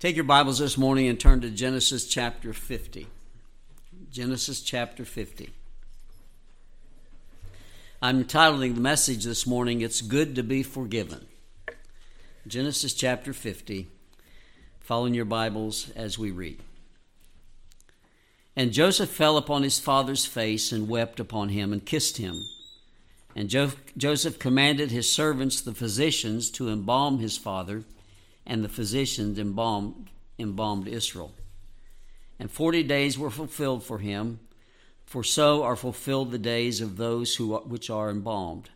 Take your Bibles this morning and turn to Genesis chapter 50. Genesis chapter 50. I'm titling the message this morning, It's Good to Be Forgiven. Genesis chapter 50. Following your Bibles as we read. And Joseph fell upon his father's face and wept upon him and kissed him. And jo- Joseph commanded his servants, the physicians, to embalm his father and the physicians embalmed, embalmed Israel. And forty days were fulfilled for him, for so are fulfilled the days of those who which are embalmed.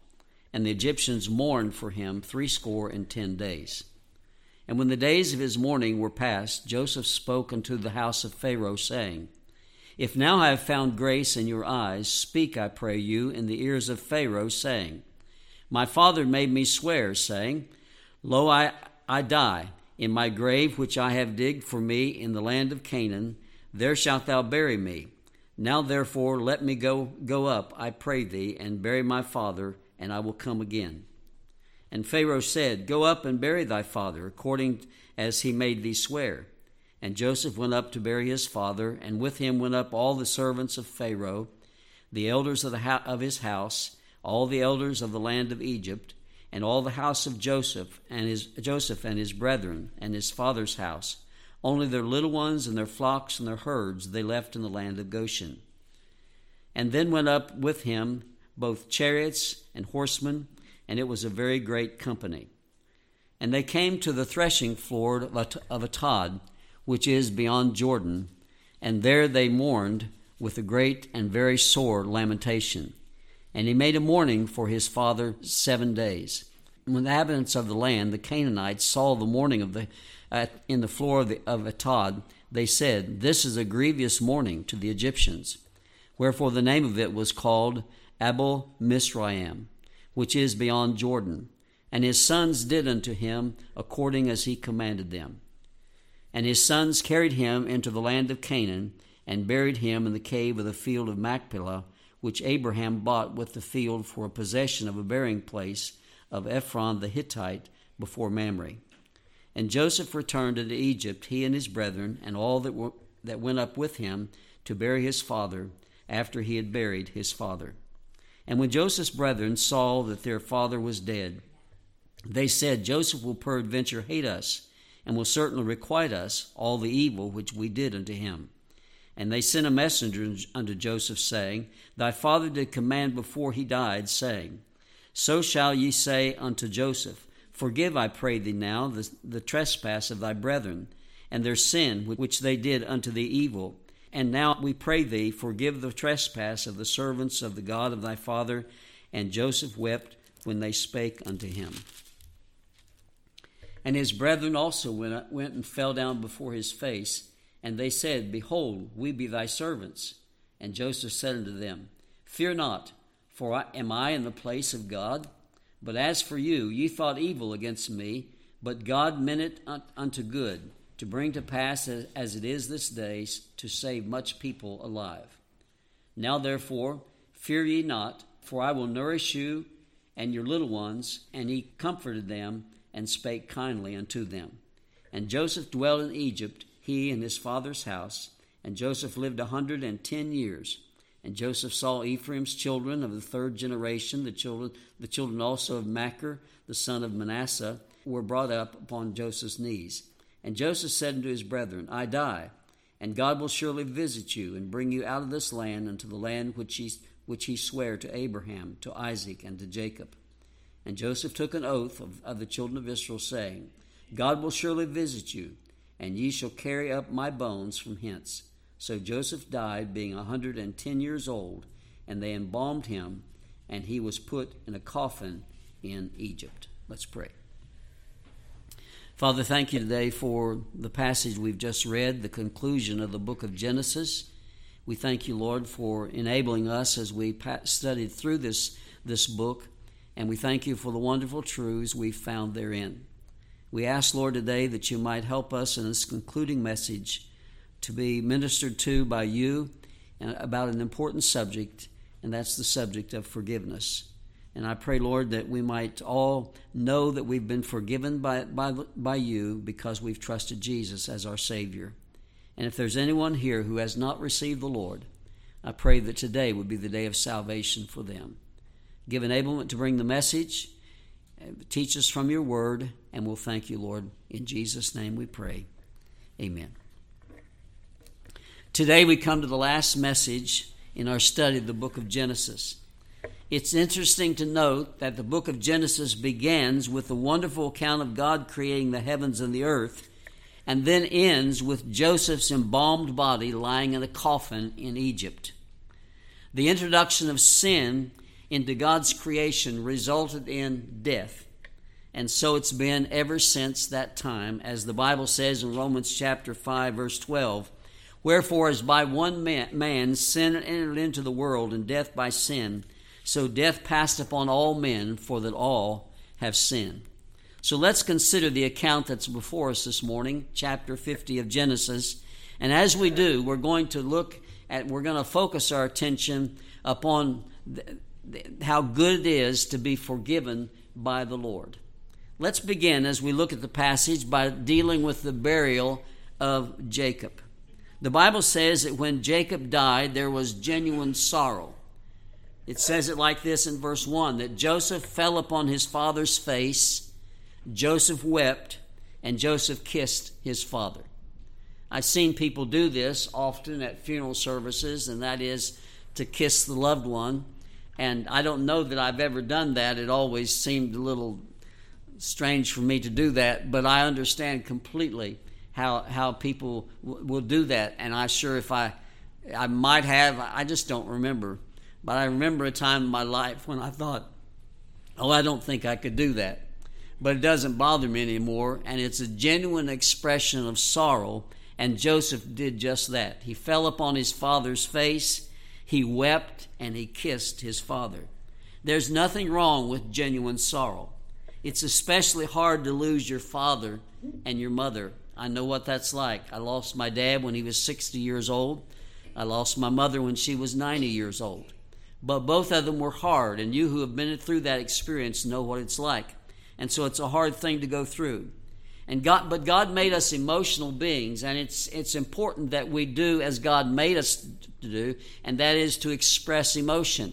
And the Egyptians mourned for him threescore and ten days. And when the days of his mourning were past, Joseph spoke unto the house of Pharaoh, saying, If now I have found grace in your eyes, speak, I pray you, in the ears of Pharaoh, saying, My father made me swear, saying, Lo, I, I die, in my grave which I have digged for me in the land of Canaan, there shalt thou bury me. Now therefore let me go go up, I pray thee, and bury my father, and I will come again. And Pharaoh said, Go up and bury thy father, according as he made thee swear. And Joseph went up to bury his father, and with him went up all the servants of Pharaoh, the elders of, the of his house, all the elders of the land of Egypt, and all the house of Joseph and his Joseph and his brethren and his father's house. Only their little ones and their flocks and their herds they left in the land of Goshen. And then went up with him both chariots and horsemen, and it was a very great company. And they came to the threshing floor of Atad, which is beyond Jordan, and there they mourned with a great and very sore lamentation. And he made a mourning for his father seven days. When the inhabitants of the land, the Canaanites, saw the mourning of the, uh, in the floor of, the, of Atad, they said, This is a grievous mourning to the Egyptians. Wherefore the name of it was called Abel Mizraim, which is beyond Jordan. And his sons did unto him according as he commanded them. And his sons carried him into the land of Canaan, and buried him in the cave of the field of Machpelah, which Abraham bought with the field for a possession of a burying place of Ephron the Hittite before Mamre. And Joseph returned into Egypt, he and his brethren, and all that, were, that went up with him to bury his father after he had buried his father. And when Joseph's brethren saw that their father was dead, they said, Joseph will peradventure hate us, and will certainly requite us all the evil which we did unto him. And they sent a messenger unto Joseph, saying, Thy father did command before he died, saying, So shall ye say unto Joseph, Forgive, I pray thee now, the, the trespass of thy brethren, and their sin which they did unto thee evil. And now we pray thee, forgive the trespass of the servants of the God of thy father. And Joseph wept when they spake unto him. And his brethren also went, went and fell down before his face and they said, Behold, we be thy servants. And Joseph said unto them, Fear not, for I, am I in the place of God? But as for you, ye thought evil against me, but God meant it unto good, to bring to pass as, as it is this day, to save much people alive. Now therefore, fear ye not, for I will nourish you and your little ones. And he comforted them and spake kindly unto them. And Joseph dwelt in Egypt he and his father's house. And Joseph lived a hundred and ten years. And Joseph saw Ephraim's children of the third generation, the children, the children also of Machir, the son of Manasseh, were brought up upon Joseph's knees. And Joseph said unto his brethren, I die, and God will surely visit you and bring you out of this land unto the land which he, which he sware to Abraham, to Isaac, and to Jacob. And Joseph took an oath of, of the children of Israel, saying, God will surely visit you and ye shall carry up my bones from hence. So Joseph died, being a hundred and ten years old, and they embalmed him, and he was put in a coffin in Egypt. Let's pray. Father, thank you today for the passage we've just read, the conclusion of the book of Genesis. We thank you, Lord, for enabling us as we studied through this, this book, and we thank you for the wonderful truths we found therein. We ask, Lord, today that you might help us in this concluding message to be ministered to by you about an important subject, and that's the subject of forgiveness. And I pray, Lord, that we might all know that we've been forgiven by, by, by you because we've trusted Jesus as our Savior. And if there's anyone here who has not received the Lord, I pray that today would be the day of salvation for them. Give enablement to bring the message, teach us from your word, and we'll thank you, Lord. In Jesus' name we pray. Amen. Today we come to the last message in our study of the book of Genesis. It's interesting to note that the book of Genesis begins with the wonderful account of God creating the heavens and the earth, and then ends with Joseph's embalmed body lying in a coffin in Egypt. The introduction of sin into God's creation resulted in death. And so it's been ever since that time, as the Bible says in Romans chapter 5, verse 12. Wherefore, as by one man, sin entered into the world, and death by sin, so death passed upon all men, for that all have sinned. So let's consider the account that's before us this morning, chapter 50 of Genesis. And as we do, we're going to look at, we're going to focus our attention upon the, the, how good it is to be forgiven by the Lord. Let's begin as we look at the passage by dealing with the burial of Jacob. The Bible says that when Jacob died, there was genuine sorrow. It says it like this in verse 1 that Joseph fell upon his father's face, Joseph wept, and Joseph kissed his father. I've seen people do this often at funeral services, and that is to kiss the loved one. And I don't know that I've ever done that. It always seemed a little strange for me to do that, but I understand completely how how people w- will do that. And I sure if I I might have, I just don't remember. But I remember a time in my life when I thought, oh, I don't think I could do that. But it doesn't bother me anymore, and it's a genuine expression of sorrow. And Joseph did just that. He fell upon his father's face, he wept, and he kissed his father. There's nothing wrong with genuine sorrow. It's especially hard to lose your father and your mother. I know what that's like. I lost my dad when he was 60 years old. I lost my mother when she was 90 years old. But both of them were hard, and you who have been through that experience know what it's like. And so it's a hard thing to go through. And God, but God made us emotional beings, and it's it's important that we do as God made us to do, and that is to express emotion.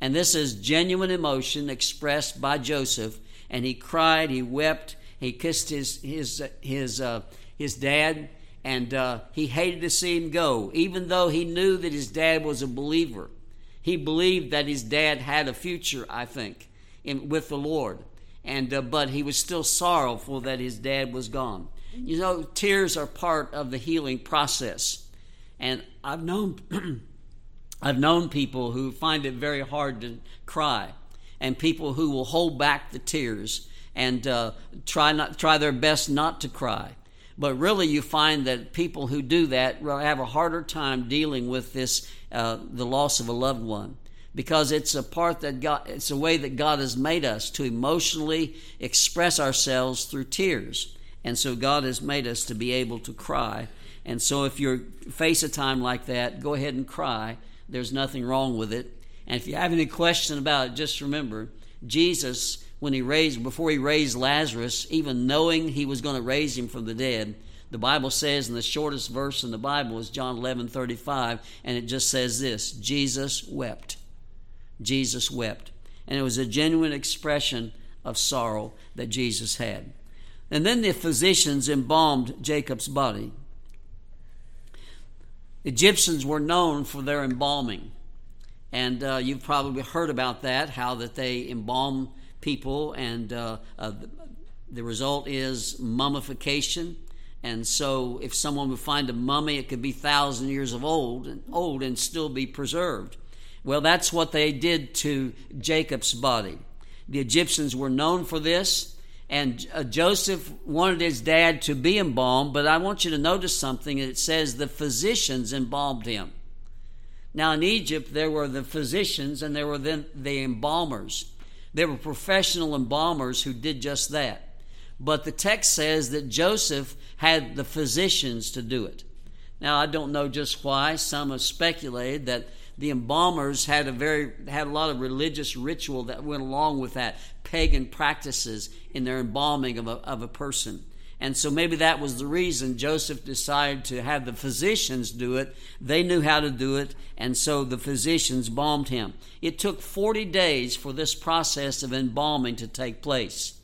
And this is genuine emotion expressed by Joseph, and he cried, he wept, he kissed his his his uh, his dad, and uh, he hated to see him go, even though he knew that his dad was a believer. He believed that his dad had a future, I think, in, with the Lord. And, uh, but he was still sorrowful that his dad was gone. You know, tears are part of the healing process. And I've known, I've known people who find it very hard to cry, and people who will hold back the tears and uh, try not try their best not to cry. But really, you find that people who do that have a harder time dealing with this, uh, the loss of a loved one, because it's a part that God, it's a way that God has made us to emotionally express ourselves through tears. And so God has made us to be able to cry. And so if you face a time like that, go ahead and cry. There's nothing wrong with it. And if you have any question about it, just remember Jesus when he raised, before he raised Lazarus, even knowing he was going to raise him from the dead, the Bible says in the shortest verse in the Bible is John 11 35, and it just says this Jesus wept. Jesus wept. And it was a genuine expression of sorrow that Jesus had. And then the physicians embalmed Jacob's body. Egyptians were known for their embalming. And uh, you've probably heard about that, how that they embalm people, and uh, uh, the result is mummification. And so, if someone would find a mummy, it could be thousand years of old and old and still be preserved. Well, that's what they did to Jacob's body. The Egyptians were known for this, and uh, Joseph wanted his dad to be embalmed. But I want you to notice something. It says the physicians embalmed him. Now, in Egypt, there were the physicians and there were then the embalmers. There were professional embalmers who did just that. But the text says that Joseph had the physicians to do it. Now, I don't know just why. Some have speculated that the embalmers had a very had a lot of religious ritual that went along with that pagan practices in their embalming of a, of a person and so maybe that was the reason Joseph decided to have the physicians do it. They knew how to do it, and so the physicians balmed him. It took 40 days for this process of embalming to take place.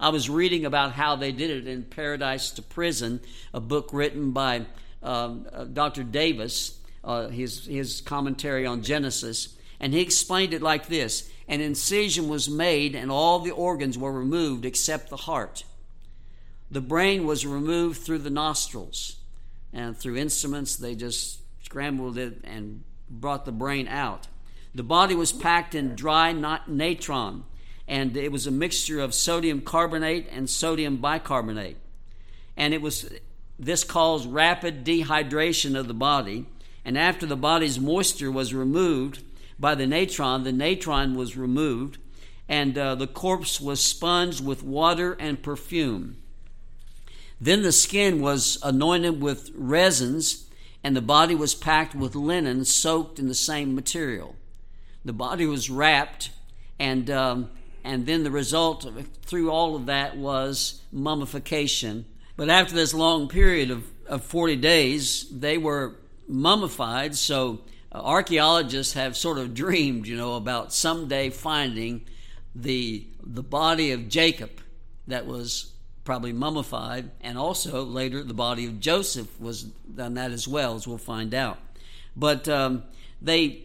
I was reading about how they did it in Paradise to Prison, a book written by um, uh, Dr. Davis, uh, his, his commentary on Genesis, and he explained it like this An incision was made, and all the organs were removed except the heart. The brain was removed through the nostrils, and through instruments, they just scrambled it and brought the brain out. The body was packed in dry natron, and it was a mixture of sodium carbonate and sodium bicarbonate. And it was this caused rapid dehydration of the body. And after the body's moisture was removed by the natron, the natron was removed, and uh, the corpse was sponged with water and perfume. Then the skin was anointed with resins, and the body was packed with linen soaked in the same material. The body was wrapped, and um, and then the result of, through all of that was mummification. But after this long period of, of 40 days, they were mummified. So uh, archaeologists have sort of dreamed, you know, about someday finding the the body of Jacob that was probably mummified, and also later the body of Joseph was done that as well, as we'll find out. But um, they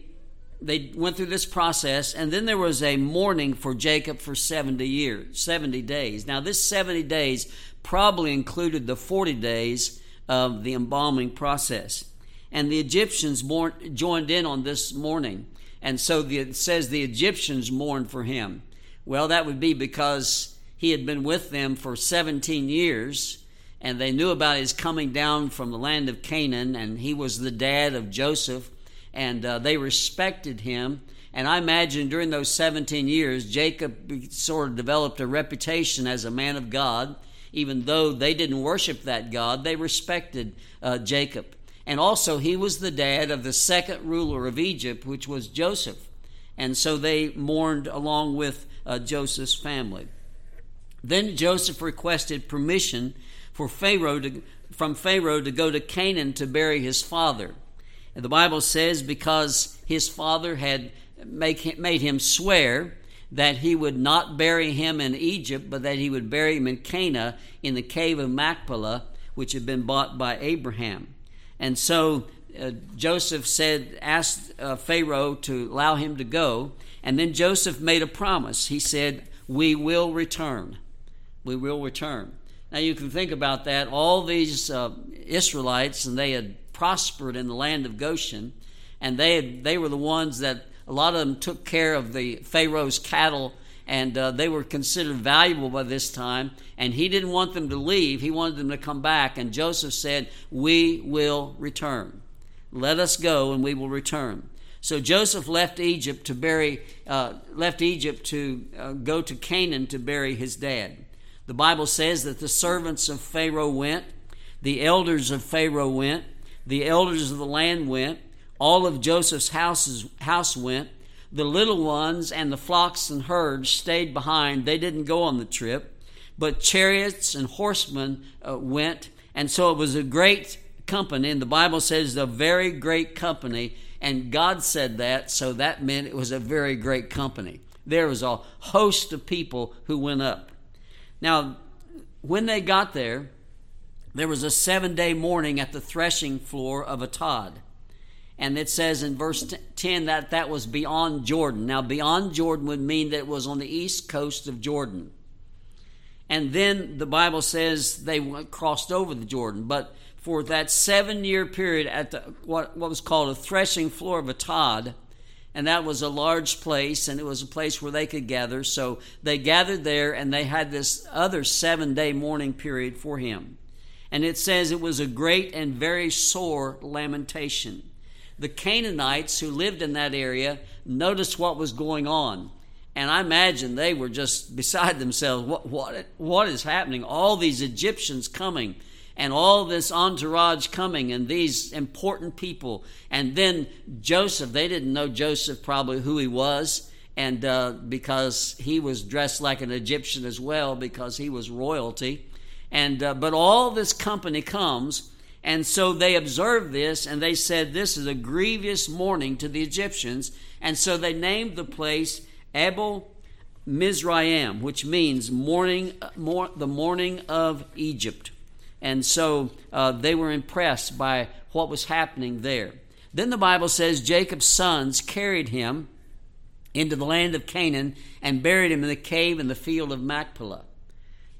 they went through this process, and then there was a mourning for Jacob for 70 years, 70 days. Now, this 70 days probably included the 40 days of the embalming process. And the Egyptians mourned joined in on this mourning. And so the, it says the Egyptians mourned for him. Well, that would be because he had been with them for 17 years, and they knew about his coming down from the land of Canaan, and he was the dad of Joseph, and uh, they respected him. And I imagine during those 17 years, Jacob sort of developed a reputation as a man of God. Even though they didn't worship that God, they respected uh, Jacob. And also, he was the dad of the second ruler of Egypt, which was Joseph. And so they mourned along with uh, Joseph's family. Then Joseph requested permission for Pharaoh to, from Pharaoh to go to Canaan to bury his father. And the Bible says because his father had make, made him swear that he would not bury him in Egypt, but that he would bury him in Canaan in the cave of Machpelah, which had been bought by Abraham. And so uh, Joseph said, asked uh, Pharaoh to allow him to go. And then Joseph made a promise. He said, We will return we will return. Now you can think about that. All these uh, Israelites, and they had prospered in the land of Goshen, and they had, they were the ones that a lot of them took care of the Pharaoh's cattle, and uh, they were considered valuable by this time. And he didn't want them to leave; he wanted them to come back. And Joseph said, "We will return. Let us go, and we will return." So Joseph left Egypt to bury, uh, left Egypt to uh, go to Canaan to bury his dad. The Bible says that the servants of Pharaoh went, the elders of Pharaoh went, the elders of the land went, all of Joseph's houses, house went, the little ones and the flocks and herds stayed behind. They didn't go on the trip, but chariots and horsemen uh, went. And so it was a great company. And the Bible says a very great company. And God said that, so that meant it was a very great company. There was a host of people who went up. Now, when they got there, there was a seven day mourning at the threshing floor of Atad. And it says in verse 10 that that was beyond Jordan. Now, beyond Jordan would mean that it was on the east coast of Jordan. And then the Bible says they crossed over the Jordan. But for that seven year period at the, what, what was called a threshing floor of Atad, and that was a large place and it was a place where they could gather. So they gathered there and they had this other seven day mourning period for him. And it says it was a great and very sore lamentation. The canaanites who lived in that area noticed what was going on. And i imagine they were just beside themselves. What, what, what is happening? All these egyptians coming and all this entourage coming and these important people. And then Joseph, they didn't know Joseph probably who he was. And uh, because he was dressed like an Egyptian as well, because he was royalty. And uh, but all this company comes, and so they observed this, and they said, "This is a grievous mourning to the Egyptians." And so they named the place Abel Mizraim, which means morning, more, the mourning of Egypt. And so uh, they were impressed by what was happening there. Then the Bible says Jacob's sons carried him into the land of Canaan and buried him in the cave in the field of Machpelah.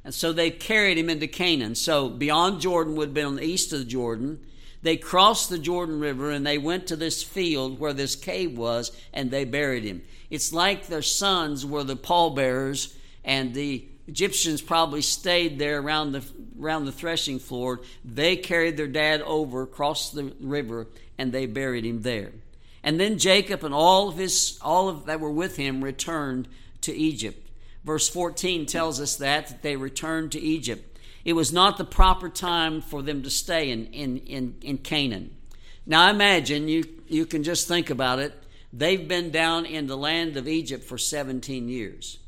And so they carried him into Canaan. So beyond Jordan would have been on the east of Jordan. They crossed the Jordan River and they went to this field where this cave was and they buried him. It's like their sons were the pallbearers and the Egyptians probably stayed there around the around the threshing floor. They carried their dad over across the river and they buried him there. And then Jacob and all of his all of that were with him returned to Egypt. Verse 14 tells us that, that they returned to Egypt. It was not the proper time for them to stay in, in, in, in Canaan. Now imagine you you can just think about it. They've been down in the land of Egypt for 17 years.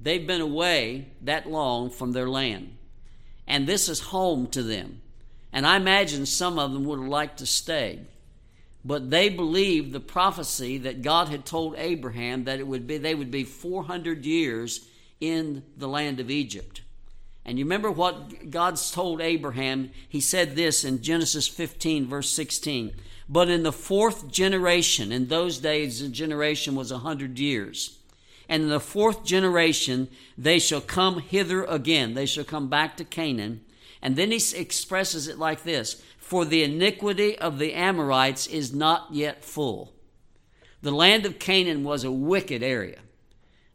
They've been away that long from their land. And this is home to them. And I imagine some of them would have liked to stay. But they believed the prophecy that God had told Abraham that it would be they would be 400 years in the land of Egypt. And you remember what God's told Abraham? He said this in Genesis 15, verse 16. But in the fourth generation, in those days, a generation was a hundred years. And in the fourth generation, they shall come hither again. They shall come back to Canaan. And then he expresses it like this For the iniquity of the Amorites is not yet full. The land of Canaan was a wicked area.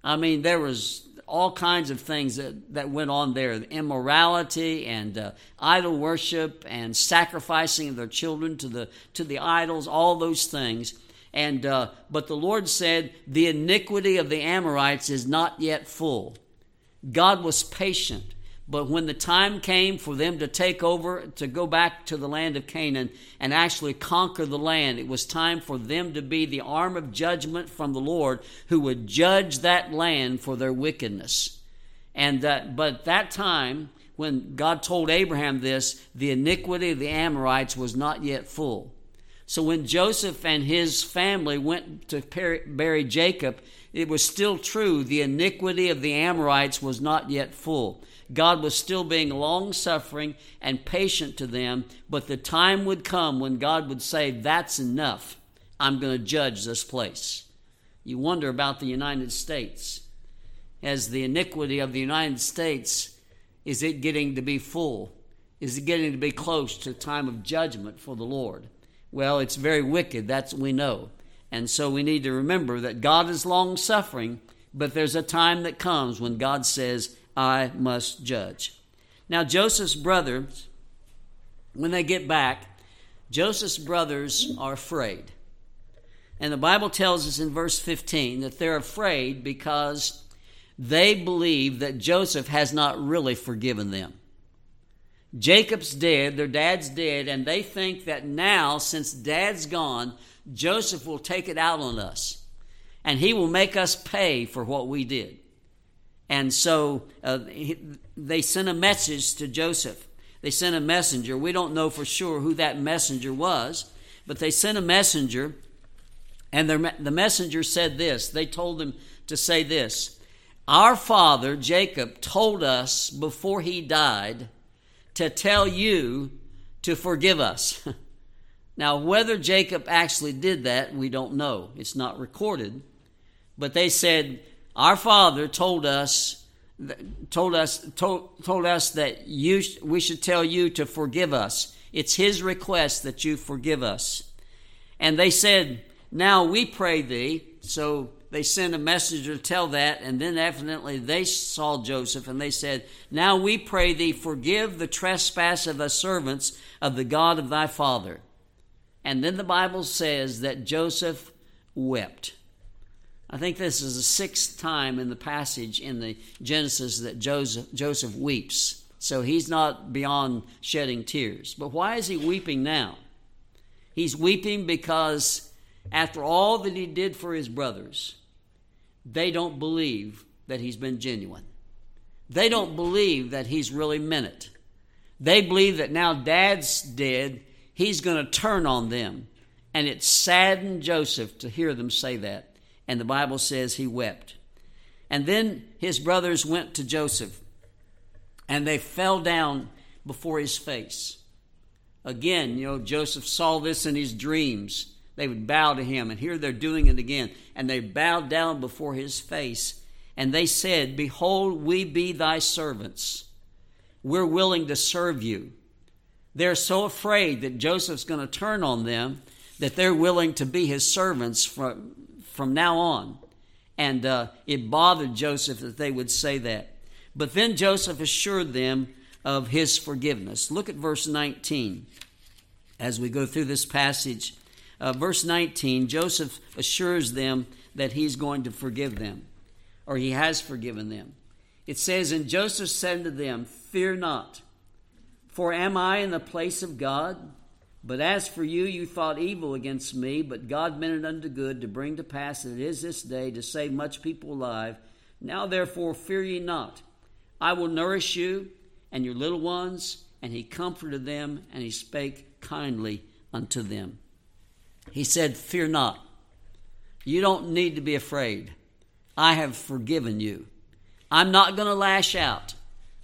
I mean, there was all kinds of things that, that went on there immorality and uh, idol worship and sacrificing of their children to the, to the idols, all those things. And, uh, but the Lord said, The iniquity of the Amorites is not yet full. God was patient. But when the time came for them to take over, to go back to the land of Canaan and actually conquer the land, it was time for them to be the arm of judgment from the Lord who would judge that land for their wickedness. And that, but that time, when God told Abraham this, the iniquity of the Amorites was not yet full. So when Joseph and his family went to bury Jacob, it was still true. The iniquity of the Amorites was not yet full. God was still being long suffering and patient to them, but the time would come when God would say, That's enough. I'm going to judge this place. You wonder about the United States. As the iniquity of the United States, is it getting to be full? Is it getting to be close to the time of judgment for the Lord? Well, it's very wicked, that's we know. And so we need to remember that God is long suffering, but there's a time that comes when God says, I must judge. Now, Joseph's brothers, when they get back, Joseph's brothers are afraid. And the Bible tells us in verse 15 that they're afraid because they believe that Joseph has not really forgiven them. Jacob's dead, their dad's dead, and they think that now, since dad's gone, Joseph will take it out on us and he will make us pay for what we did. And so uh, they sent a message to Joseph. They sent a messenger. We don't know for sure who that messenger was, but they sent a messenger, and the messenger said this. They told him to say this Our father, Jacob, told us before he died to tell you to forgive us. now, whether Jacob actually did that, we don't know. It's not recorded. But they said, our Father told us told us told, told us that you we should tell you to forgive us. It's his request that you forgive us. And they said, "Now we pray thee." So they sent a messenger to tell that, and then evidently they saw Joseph and they said, Now we pray thee, forgive the trespass of the servants of the God of thy father. And then the Bible says that Joseph wept. I think this is the sixth time in the passage in the Genesis that Joseph, Joseph weeps. So he's not beyond shedding tears. But why is he weeping now? He's weeping because after all that he did for his brothers, they don't believe that he's been genuine. They don't believe that he's really meant it. They believe that now dad's dead, he's going to turn on them. And it saddened Joseph to hear them say that. And the Bible says he wept. And then his brothers went to Joseph and they fell down before his face. Again, you know, Joseph saw this in his dreams. They would bow to him, and here they're doing it again. And they bowed down before his face, and they said, Behold, we be thy servants. We're willing to serve you. They're so afraid that Joseph's going to turn on them that they're willing to be his servants from, from now on. And uh, it bothered Joseph that they would say that. But then Joseph assured them of his forgiveness. Look at verse 19 as we go through this passage. Uh, verse 19 Joseph assures them that he's going to forgive them, or he has forgiven them. It says, And Joseph said to them, Fear not, for am I in the place of God? But as for you, you thought evil against me, but God meant it unto good to bring to pass that it is this day to save much people alive. Now therefore fear ye not. I will nourish you and your little ones. And he comforted them, and he spake kindly unto them. He said, Fear not. You don't need to be afraid. I have forgiven you. I'm not going to lash out.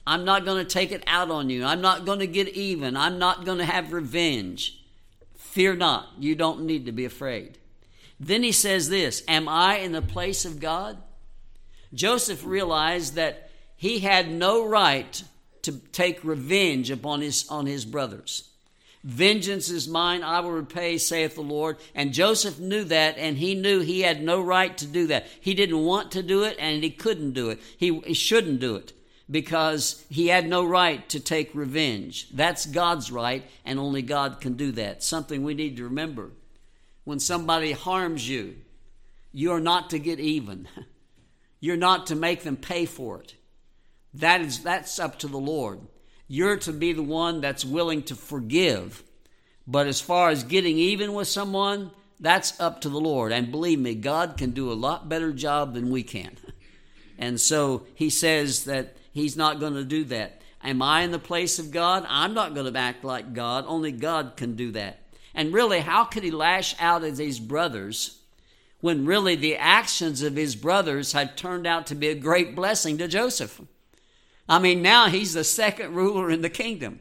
I'm not going to take it out on you. I'm not going to get even. I'm not going to have revenge. Fear not. You don't need to be afraid. Then he says this Am I in the place of God? Joseph realized that he had no right to take revenge upon his, on his brothers. Vengeance is mine, I will repay, saith the Lord. And Joseph knew that, and he knew he had no right to do that. He didn't want to do it, and he couldn't do it. He, he shouldn't do it because he had no right to take revenge. That's God's right, and only God can do that. Something we need to remember. When somebody harms you, you are not to get even. You're not to make them pay for it. That is that's up to the Lord. You're to be the one that's willing to forgive. But as far as getting even with someone, that's up to the Lord. And believe me, God can do a lot better job than we can. And so he says that He's not going to do that. Am I in the place of God? I'm not going to act like God. Only God can do that. And really, how could he lash out at his brothers when really the actions of his brothers had turned out to be a great blessing to Joseph? I mean, now he's the second ruler in the kingdom.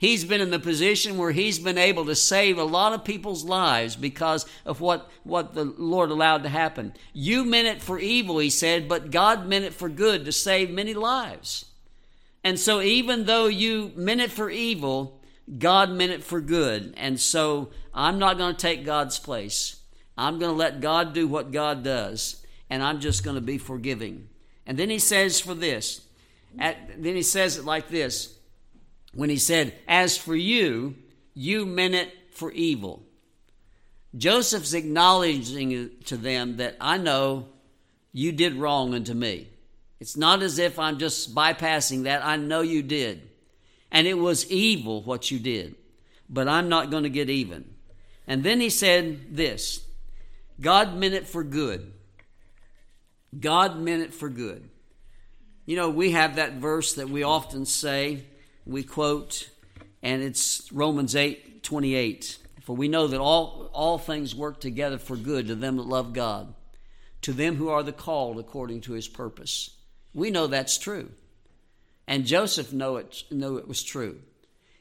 He's been in the position where he's been able to save a lot of people's lives because of what, what the Lord allowed to happen. You meant it for evil, he said, but God meant it for good to save many lives. And so, even though you meant it for evil, God meant it for good. And so, I'm not going to take God's place. I'm going to let God do what God does, and I'm just going to be forgiving. And then he says for this, at, then he says it like this when he said, As for you, you meant it for evil. Joseph's acknowledging to them that I know you did wrong unto me. It's not as if I'm just bypassing that. I know you did. And it was evil what you did. But I'm not going to get even. And then he said this God meant it for good. God meant it for good. You know, we have that verse that we often say we quote, and it's Romans 8 28. For we know that all, all things work together for good to them that love God, to them who are the called according to his purpose. We know that's true. And Joseph know it, knew it was true.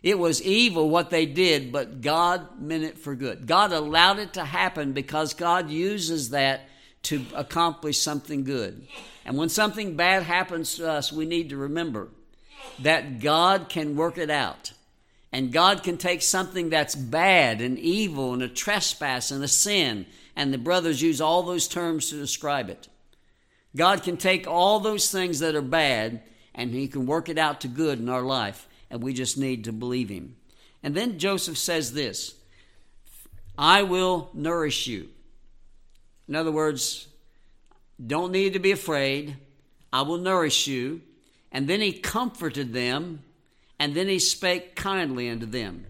It was evil what they did, but God meant it for good. God allowed it to happen because God uses that to accomplish something good. And when something bad happens to us, we need to remember that God can work it out. And God can take something that's bad and evil and a trespass and a sin, and the brothers use all those terms to describe it. God can take all those things that are bad and He can work it out to good in our life, and we just need to believe Him. And then Joseph says this I will nourish you. In other words, don't need to be afraid. I will nourish you. And then he comforted them and then he spake kindly unto them.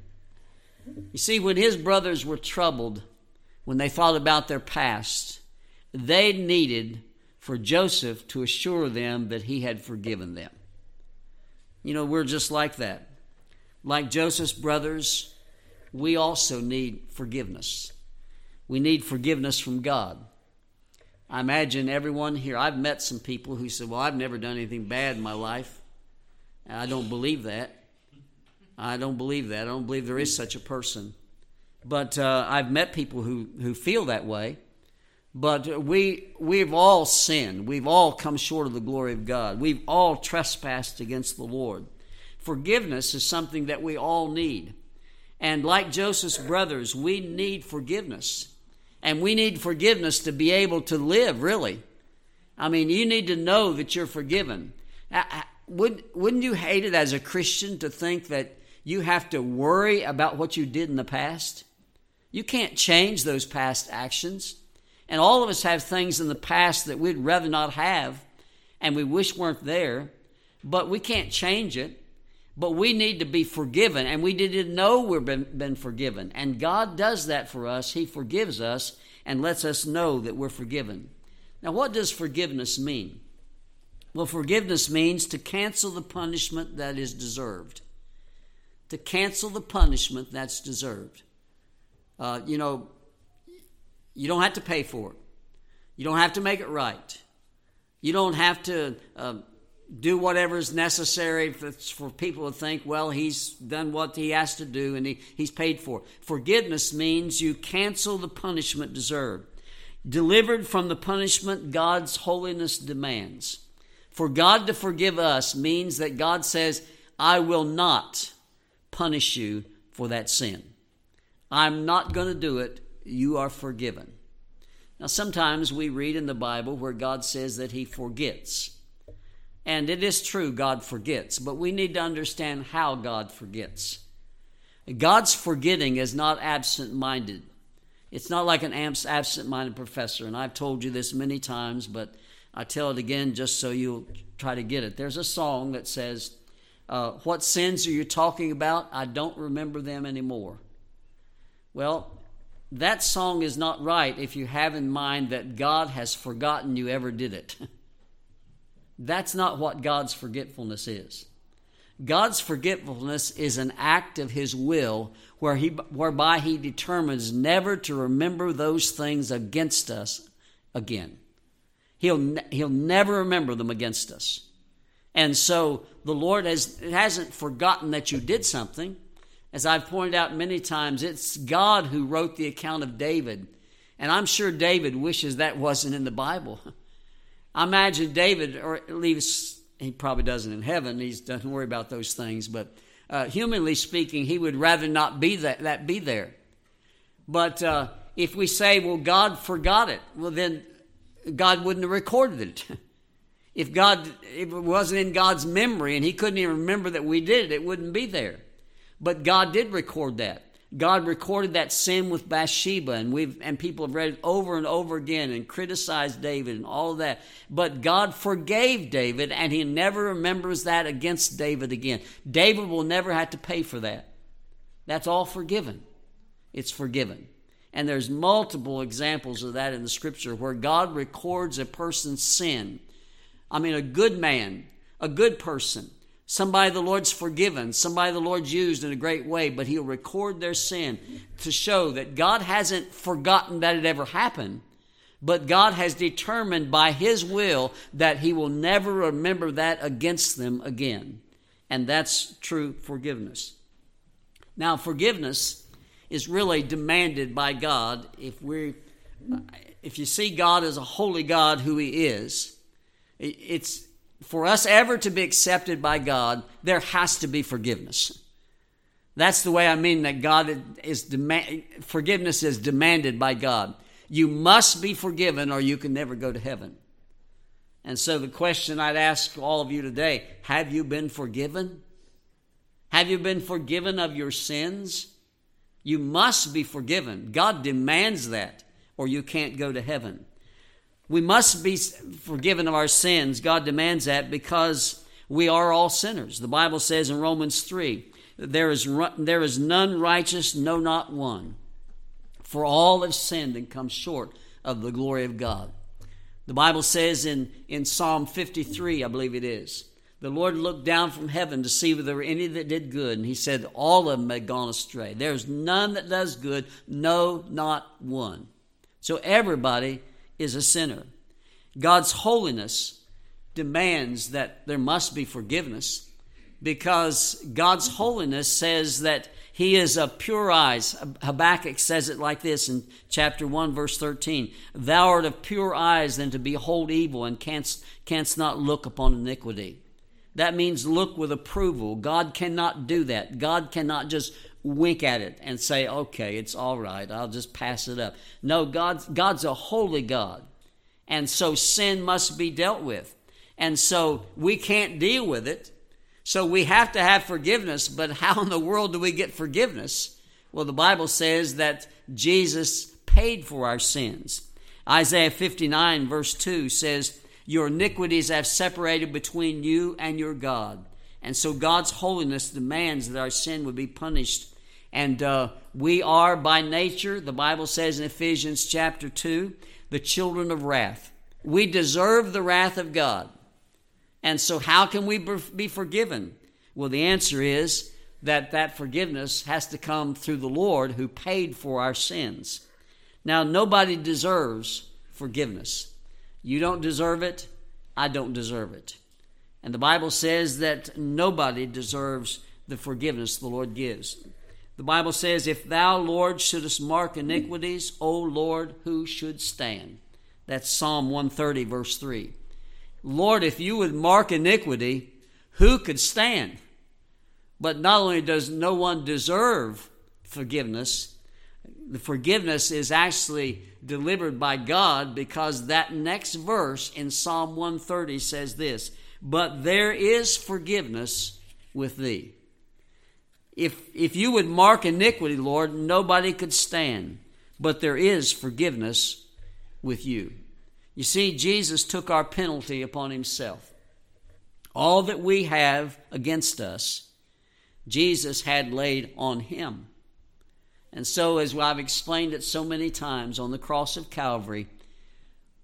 You see, when his brothers were troubled, when they thought about their past, they needed for Joseph to assure them that he had forgiven them. You know, we're just like that. Like Joseph's brothers, we also need forgiveness. We need forgiveness from God. I imagine everyone here, I've met some people who said, Well, I've never done anything bad in my life. I don't believe that. I don't believe that. I don't believe there is such a person. But uh, I've met people who, who feel that way. But we, we've all sinned. We've all come short of the glory of God. We've all trespassed against the Lord. Forgiveness is something that we all need. And like Joseph's brothers, we need forgiveness. And we need forgiveness to be able to live, really. I mean, you need to know that you're forgiven. Would, wouldn't you hate it as a Christian to think that you have to worry about what you did in the past? You can't change those past actions. And all of us have things in the past that we'd rather not have and we wish weren't there, but we can't change it. But we need to be forgiven, and we didn't know we've been, been forgiven. And God does that for us. He forgives us and lets us know that we're forgiven. Now, what does forgiveness mean? Well, forgiveness means to cancel the punishment that is deserved. To cancel the punishment that's deserved. Uh, you know, you don't have to pay for it. You don't have to make it right. You don't have to uh, do whatever is necessary for, for, people to think, well, he's done what he has to do and he, he's paid for. Forgiveness means you cancel the punishment deserved. Delivered from the punishment God's holiness demands. For God to forgive us means that God says, I will not punish you for that sin. I'm not going to do it you are forgiven. Now, sometimes we read in the Bible where God says that He forgets. And it is true, God forgets, but we need to understand how God forgets. God's forgetting is not absent minded. It's not like an absent minded professor, and I've told you this many times, but I tell it again just so you'll try to get it. There's a song that says, uh, What sins are you talking about? I don't remember them anymore. Well, that song is not right if you have in mind that God has forgotten you ever did it. That's not what God's forgetfulness is. God's forgetfulness is an act of His will where he, whereby He determines never to remember those things against us again. He'll, he'll never remember them against us. And so the Lord has, hasn't forgotten that you did something. As I've pointed out many times, it's God who wrote the account of David. And I'm sure David wishes that wasn't in the Bible. I imagine David, or at least he probably doesn't in heaven, he doesn't worry about those things, but uh, humanly speaking, he would rather not be that, that be there. But uh, if we say, well, God forgot it, well, then God wouldn't have recorded it. if God, if it wasn't in God's memory and he couldn't even remember that we did it, it wouldn't be there. But God did record that. God recorded that sin with Bathsheba, and we've and people have read it over and over again and criticized David and all of that. But God forgave David, and He never remembers that against David again. David will never have to pay for that. That's all forgiven. It's forgiven. And there's multiple examples of that in the scripture where God records a person's sin. I mean, a good man, a good person somebody the Lord's forgiven, somebody the Lord's used in a great way, but He'll record their sin to show that God hasn't forgotten that it ever happened, but God has determined by His will that He will never remember that against them again. And that's true forgiveness. Now, forgiveness is really demanded by God if we if you see God as a holy God who he is it's for us ever to be accepted by God, there has to be forgiveness. That's the way I mean that God is demand, forgiveness is demanded by God. You must be forgiven or you can never go to heaven. And so the question I'd ask all of you today, have you been forgiven? Have you been forgiven of your sins? You must be forgiven. God demands that or you can't go to heaven. We must be forgiven of our sins. God demands that because We are all sinners. The Bible says in Romans 3 there is, there is none righteous, no, not one. For all have sinned and come short of the glory of God. The Bible says in, in Psalm 53, I believe it is, the Lord looked down from heaven to see if there were any that did good, and he said, All of them had gone astray. There's none that does good, no, not one. So everybody is a sinner. God's holiness demands that there must be forgiveness because God's holiness says that he is of pure eyes. Habakkuk says it like this in chapter 1, verse 13 Thou art of pure eyes than to behold evil, and canst, canst not look upon iniquity. That means look with approval. God cannot do that. God cannot just wink at it and say, okay, it's all right, I'll just pass it up. No, God's, God's a holy God. And so sin must be dealt with. And so we can't deal with it. So we have to have forgiveness, but how in the world do we get forgiveness? Well, the Bible says that Jesus paid for our sins. Isaiah 59, verse 2 says, your iniquities have separated between you and your God. And so God's holiness demands that our sin would be punished. And uh, we are by nature, the Bible says in Ephesians chapter 2, the children of wrath. We deserve the wrath of God. And so, how can we be forgiven? Well, the answer is that that forgiveness has to come through the Lord who paid for our sins. Now, nobody deserves forgiveness. You don't deserve it. I don't deserve it. And the Bible says that nobody deserves the forgiveness the Lord gives. The Bible says, If thou, Lord, shouldest mark iniquities, O Lord, who should stand? That's Psalm 130, verse 3. Lord, if you would mark iniquity, who could stand? But not only does no one deserve forgiveness, the forgiveness is actually delivered by God because that next verse in Psalm 130 says this But there is forgiveness with thee. If, if you would mark iniquity, Lord, nobody could stand, but there is forgiveness with you. You see, Jesus took our penalty upon himself. All that we have against us, Jesus had laid on him. And so, as I've explained it so many times on the cross of Calvary,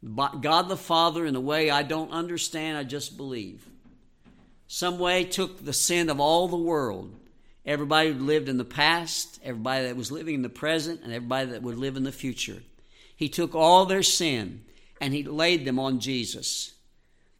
God the Father, in a way I don't understand, I just believe, some way took the sin of all the world, everybody who lived in the past, everybody that was living in the present, and everybody that would live in the future. He took all their sin and he laid them on Jesus.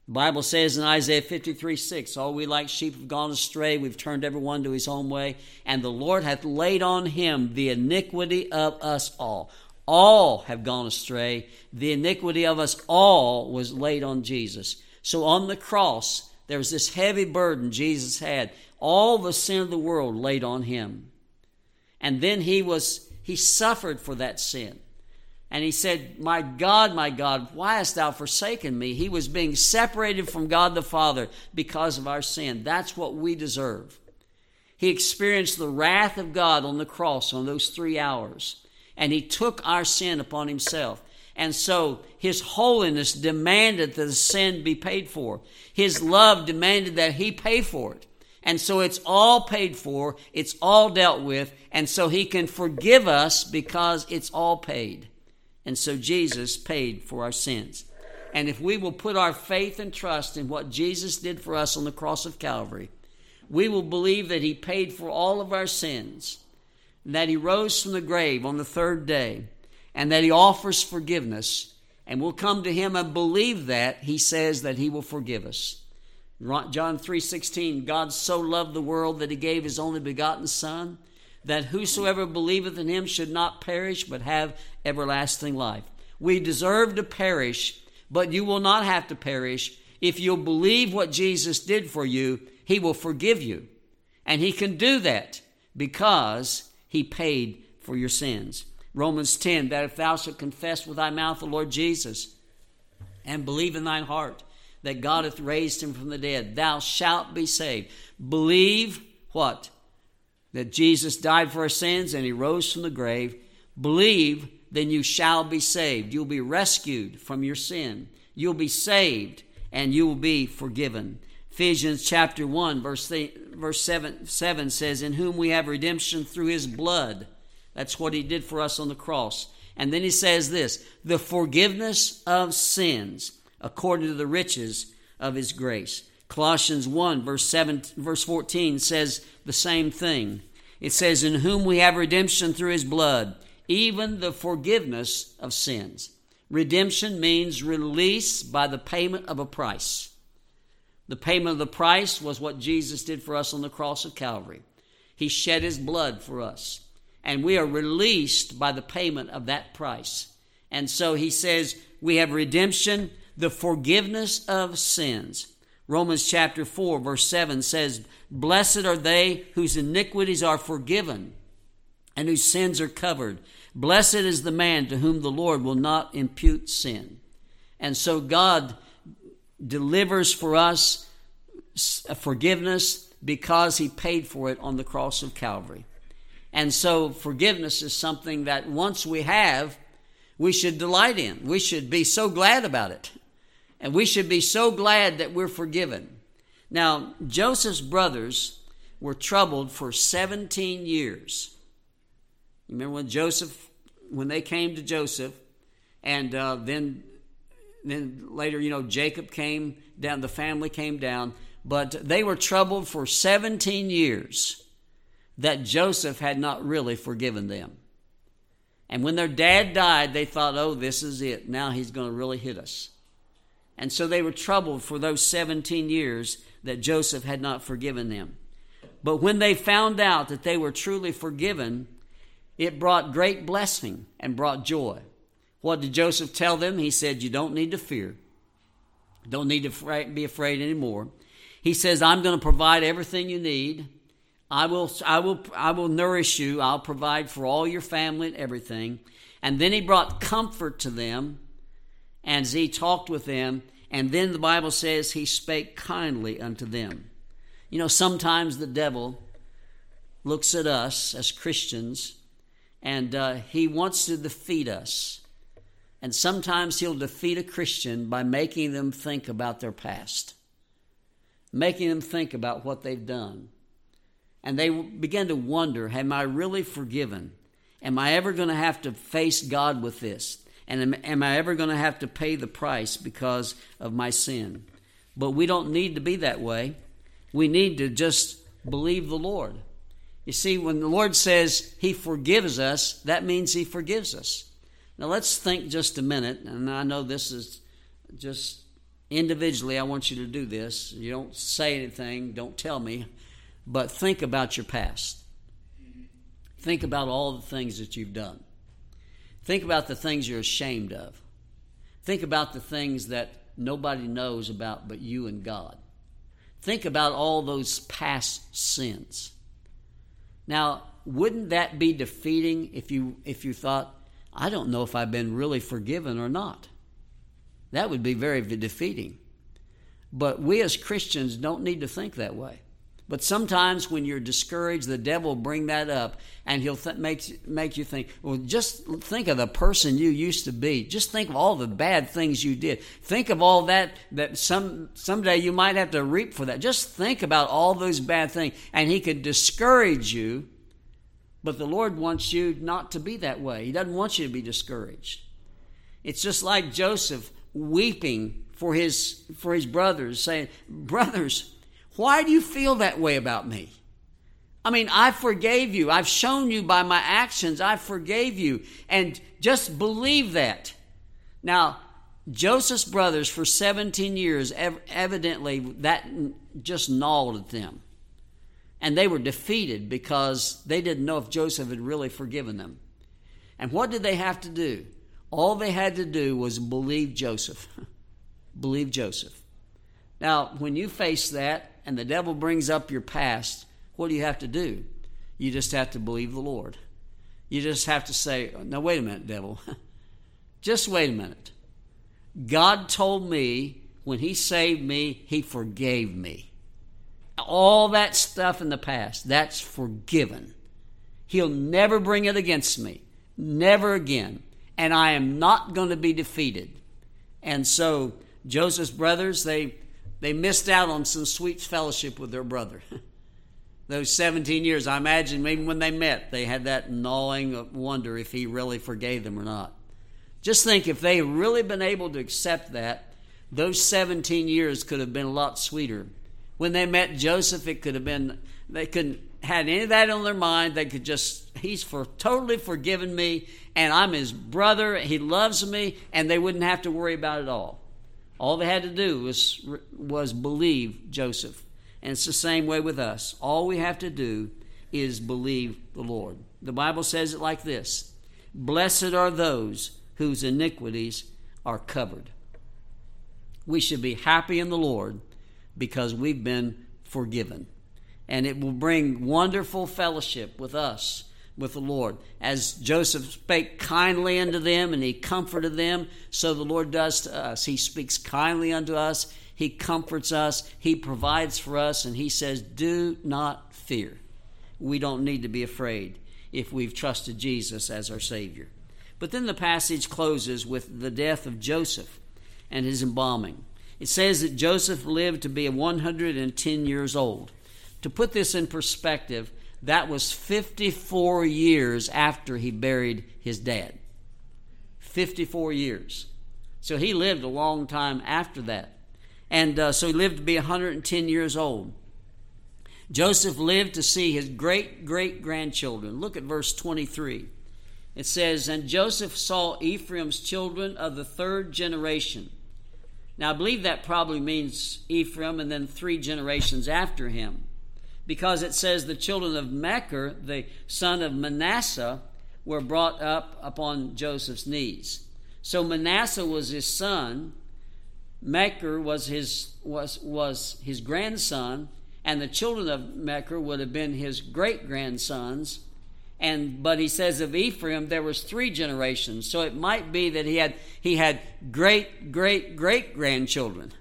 The Bible says in Isaiah 53 6, All we like sheep have gone astray, we've turned every one to his own way, and the Lord hath laid on him the iniquity of us all. All have gone astray. The iniquity of us all was laid on Jesus. So on the cross, there was this heavy burden Jesus had, all the sin of the world laid on him. And then he was he suffered for that sin. And he said, My God, my God, why hast thou forsaken me? He was being separated from God the Father because of our sin. That's what we deserve. He experienced the wrath of God on the cross on those three hours, and he took our sin upon himself. And so his holiness demanded that the sin be paid for. His love demanded that he pay for it. And so it's all paid for, it's all dealt with, and so he can forgive us because it's all paid. And so Jesus paid for our sins. And if we will put our faith and trust in what Jesus did for us on the cross of Calvary, we will believe that He paid for all of our sins, that He rose from the grave on the third day, and that He offers forgiveness. And we'll come to Him and believe that He says that He will forgive us. John 3:16 God so loved the world that he gave his only begotten son that whosoever believeth in him should not perish but have everlasting life. We deserve to perish, but you will not have to perish. If you'll believe what Jesus did for you, he will forgive you. And he can do that because he paid for your sins. Romans 10 that if thou shalt confess with thy mouth the Lord Jesus and believe in thine heart that God hath raised him from the dead, thou shalt be saved. Believe what? that Jesus died for our sins and he rose from the grave, believe, then you shall be saved. You'll be rescued from your sin. You'll be saved and you will be forgiven. Ephesians chapter 1, verse, verse 7, 7 says, In whom we have redemption through his blood. That's what he did for us on the cross. And then he says this the forgiveness of sins according to the riches of his grace. Colossians 1, verse, 7, verse 14 says the same thing. It says, In whom we have redemption through his blood, even the forgiveness of sins. Redemption means release by the payment of a price. The payment of the price was what Jesus did for us on the cross of Calvary. He shed his blood for us, and we are released by the payment of that price. And so he says, We have redemption, the forgiveness of sins. Romans chapter 4, verse 7 says, Blessed are they whose iniquities are forgiven and whose sins are covered. Blessed is the man to whom the Lord will not impute sin. And so God delivers for us forgiveness because he paid for it on the cross of Calvary. And so forgiveness is something that once we have, we should delight in. We should be so glad about it. And we should be so glad that we're forgiven. Now, Joseph's brothers were troubled for 17 years. You remember when Joseph, when they came to Joseph, and uh, then then later, you know, Jacob came down, the family came down, but they were troubled for 17 years that Joseph had not really forgiven them. And when their dad died, they thought, oh, this is it. Now he's going to really hit us. And so they were troubled for those 17 years that Joseph had not forgiven them. But when they found out that they were truly forgiven, it brought great blessing and brought joy. What did Joseph tell them? He said, You don't need to fear. Don't need to be afraid anymore. He says, I'm going to provide everything you need. I will, I will, I will nourish you. I'll provide for all your family and everything. And then he brought comfort to them as he talked with them. And then the Bible says he spake kindly unto them. You know, sometimes the devil looks at us as Christians and uh, he wants to defeat us. And sometimes he'll defeat a Christian by making them think about their past, making them think about what they've done. And they begin to wonder Am I really forgiven? Am I ever going to have to face God with this? And am, am I ever going to have to pay the price because of my sin? But we don't need to be that way. We need to just believe the Lord. You see, when the Lord says He forgives us, that means He forgives us. Now let's think just a minute, and I know this is just individually, I want you to do this. You don't say anything, don't tell me, but think about your past. Think about all the things that you've done. Think about the things you're ashamed of. Think about the things that nobody knows about but you and God. Think about all those past sins. Now, wouldn't that be defeating if you if you thought, I don't know if I've been really forgiven or not. That would be very defeating. But we as Christians don't need to think that way. But sometimes when you're discouraged, the devil will bring that up and he'll th- make, make you think, well, just think of the person you used to be. Just think of all the bad things you did. Think of all that, that some, someday you might have to reap for that. Just think about all those bad things. And he could discourage you but the Lord wants you not to be that way. He doesn't want you to be discouraged. It's just like Joseph weeping for his for his brothers, saying, "Brothers, why do you feel that way about me? I mean, I forgave you. I've shown you by my actions I forgave you, and just believe that." Now, Joseph's brothers for 17 years evidently that just gnawed at them. And they were defeated because they didn't know if Joseph had really forgiven them. And what did they have to do? All they had to do was believe Joseph. believe Joseph. Now, when you face that and the devil brings up your past, what do you have to do? You just have to believe the Lord. You just have to say, now, wait a minute, devil. just wait a minute. God told me when He saved me, He forgave me all that stuff in the past, that's forgiven. He'll never bring it against me. Never again. And I am not going to be defeated. And so Joseph's brothers, they They missed out on some sweet fellowship with their brother. Those 17 years, I imagine maybe when they met, they had that gnawing wonder if he really forgave them or not. Just think if they had really been able to accept that, those 17 years could have been a lot sweeter. When they met Joseph, it could have been, they couldn't had any of that on their mind. They could just, he's for totally forgiven me, and I'm his brother. He loves me, and they wouldn't have to worry about it all. All they had to do was, was believe Joseph. And it's the same way with us. All we have to do is believe the Lord. The Bible says it like this Blessed are those whose iniquities are covered. We should be happy in the Lord because we've been forgiven. And it will bring wonderful fellowship with us, with the Lord. As Joseph spake kindly unto them and he comforted them, so the Lord does to us. He speaks kindly unto us, he comforts us, he provides for us, and he says, Do not fear. We don't need to be afraid if we've trusted Jesus as our Savior. But then the passage closes with the death of Joseph and his embalming. It says that Joseph lived to be 110 years old. To put this in perspective, that was 54 years after he buried his dad. 54 years. So he lived a long time after that. And uh, so he lived to be 110 years old. Joseph lived to see his great great grandchildren. Look at verse 23. It says, And Joseph saw Ephraim's children of the third generation. Now, I believe that probably means Ephraim and then three generations after him. Because it says the children of Machir, the son of Manasseh, were brought up upon Joseph's knees. So Manasseh was his son, Machir was his, was, was his grandson, and the children of Machir would have been his great grandsons and but he says of Ephraim there was three generations. So it might be that he had he had great great great grandchildren.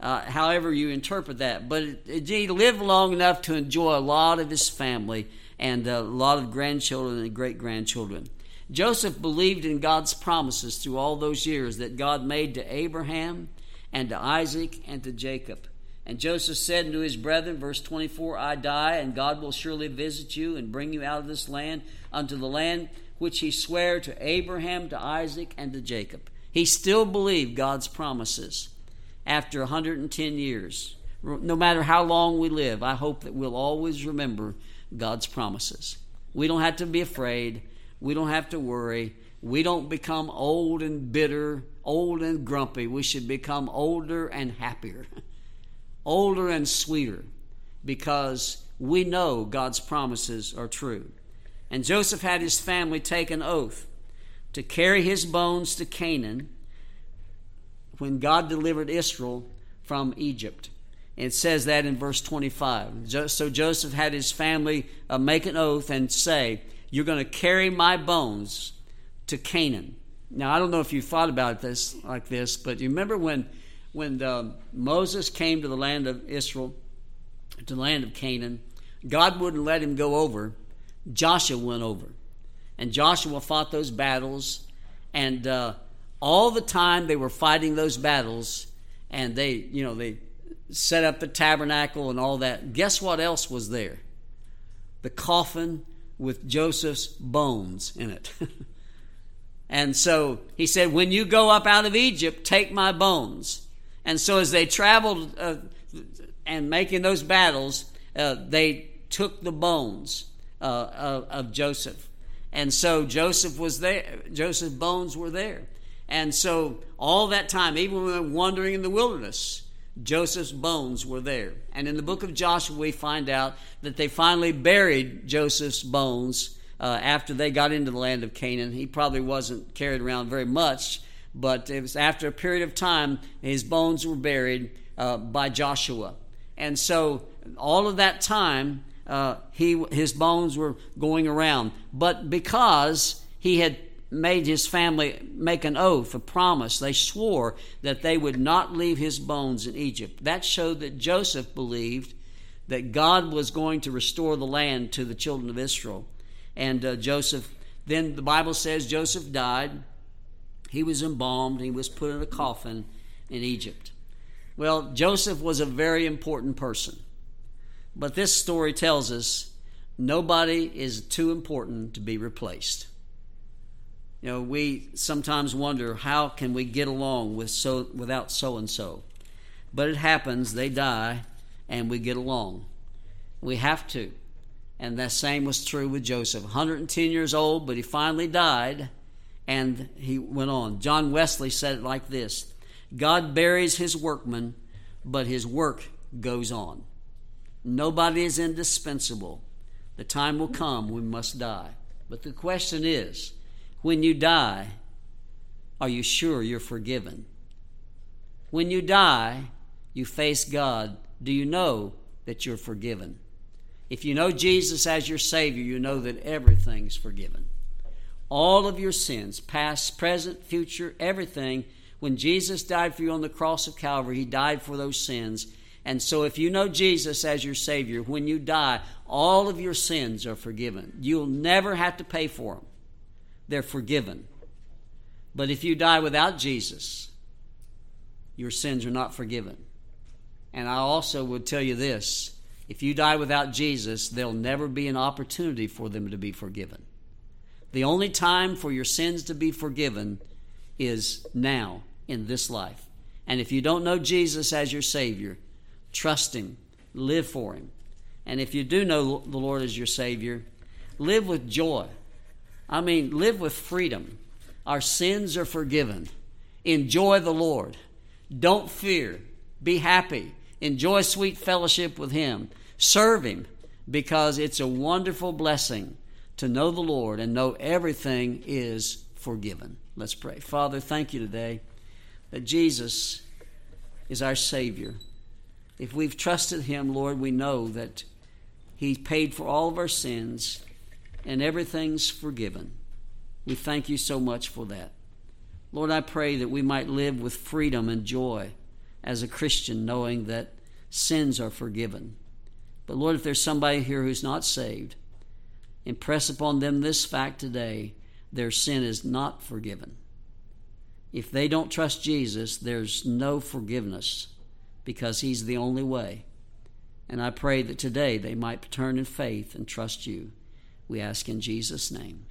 Uh, however you interpret that, but he lived long enough to enjoy a lot of his family and a lot of grandchildren and great grandchildren. Joseph believed in God's promises through all those years that God made to Abraham and to Isaac and to Jacob. And Joseph said unto his brethren, verse 24, I die, and God will surely visit you and bring you out of this land unto the land which he sware to Abraham, to Isaac, and to Jacob. He still believed God's promises after 110 years. No matter how long we live, I hope that we'll always remember God's promises. We don't have to be afraid. We don't have to worry. We don't become old and bitter, old and grumpy. We should become older and happier. older and sweeter because we know God's promises are true. And Joseph had his family take an oath to carry his bones to Canaan when God delivered Israel from Egypt. It says that in verse 25. So Joseph had his family uh, make an oath and say, You're going to carry my bones to Canaan. Now, I don't know if you thought about this like this, but you remember when when the, Moses came to the land of Israel, to the land of Canaan, God wouldn't let him go over. Joshua went over. And Joshua fought those battles. And uh, all the time they were fighting those battles, and they, you know, they set up the tabernacle and all that. Guess what else was there? The coffin with Joseph's bones in it. and so he said, When you go up out of Egypt, take my bones. And so as they traveled uh, and making those battles, uh, they took the bones uh, of, of, Joseph. And so Joseph was there. Joseph's bones were there. And so all that time, even when we were wandering in the wilderness, Joseph's bones were there. And in the book of Joshua, we find out that they finally buried Joseph's bones uh, after they got into the land of Canaan. He probably wasn't carried around very much but it was after a period of time, his bones were buried uh, by Joshua. And so, all of that time, uh, he, his bones were going around. But because he had made his family make an oath, a promise, they swore that they would not leave his bones in Egypt. That showed that Joseph believed that God was going to restore the land to the children of Israel. And uh, Joseph, then the Bible says Joseph died he was embalmed, he was put in a coffin in Egypt. Well, Joseph was a very important person. But this story tells us nobody is too important to be replaced. You know, we sometimes wonder how can we get along with so without so and so. But it happens, they die and we get along. We have to. And that same was true with Joseph. 110 years old, but he finally died and he went on. John Wesley said it like this God buries his workmen, but his work goes on. Nobody is indispensable. The time will come we must die. But the question is when you die, are you sure you're forgiven? When you die, you face God. Do you know that you're forgiven? If you know Jesus as your Savior, you know that everything's forgiven. All of your sins, past, present, future, everything. When Jesus died for you on the cross of Calvary, He died for those sins. And so, if you know Jesus as your Savior, when you die, all of your sins are forgiven. You'll never have to pay for them, they're forgiven. But if you die without Jesus, your sins are not forgiven. And I also would tell you this if you die without Jesus, there'll never be an opportunity for them to be forgiven. The only time for your sins to be forgiven is now in this life. And if you don't know Jesus as your Savior, trust Him, live for Him. And if you do know the Lord as your Savior, live with joy. I mean, live with freedom. Our sins are forgiven. Enjoy the Lord. Don't fear. Be happy. Enjoy sweet fellowship with Him. Serve Him because it's a wonderful blessing to know the Lord and know everything is forgiven. Let's pray. Father, thank you today that Jesus is our Savior. If we've trusted Him, Lord, we know that He paid for all of our sins and everything's forgiven. We thank you so much for that. Lord, I pray that we might live with freedom and joy as a Christian, knowing that sins are forgiven. But Lord, if there's somebody here who's not saved, impress upon them this fact today their sin is not forgiven. If they don't trust Jesus, there's no forgiveness because He's the only way. And I pray that today they might turn in faith and trust you. We ask in Jesus' name.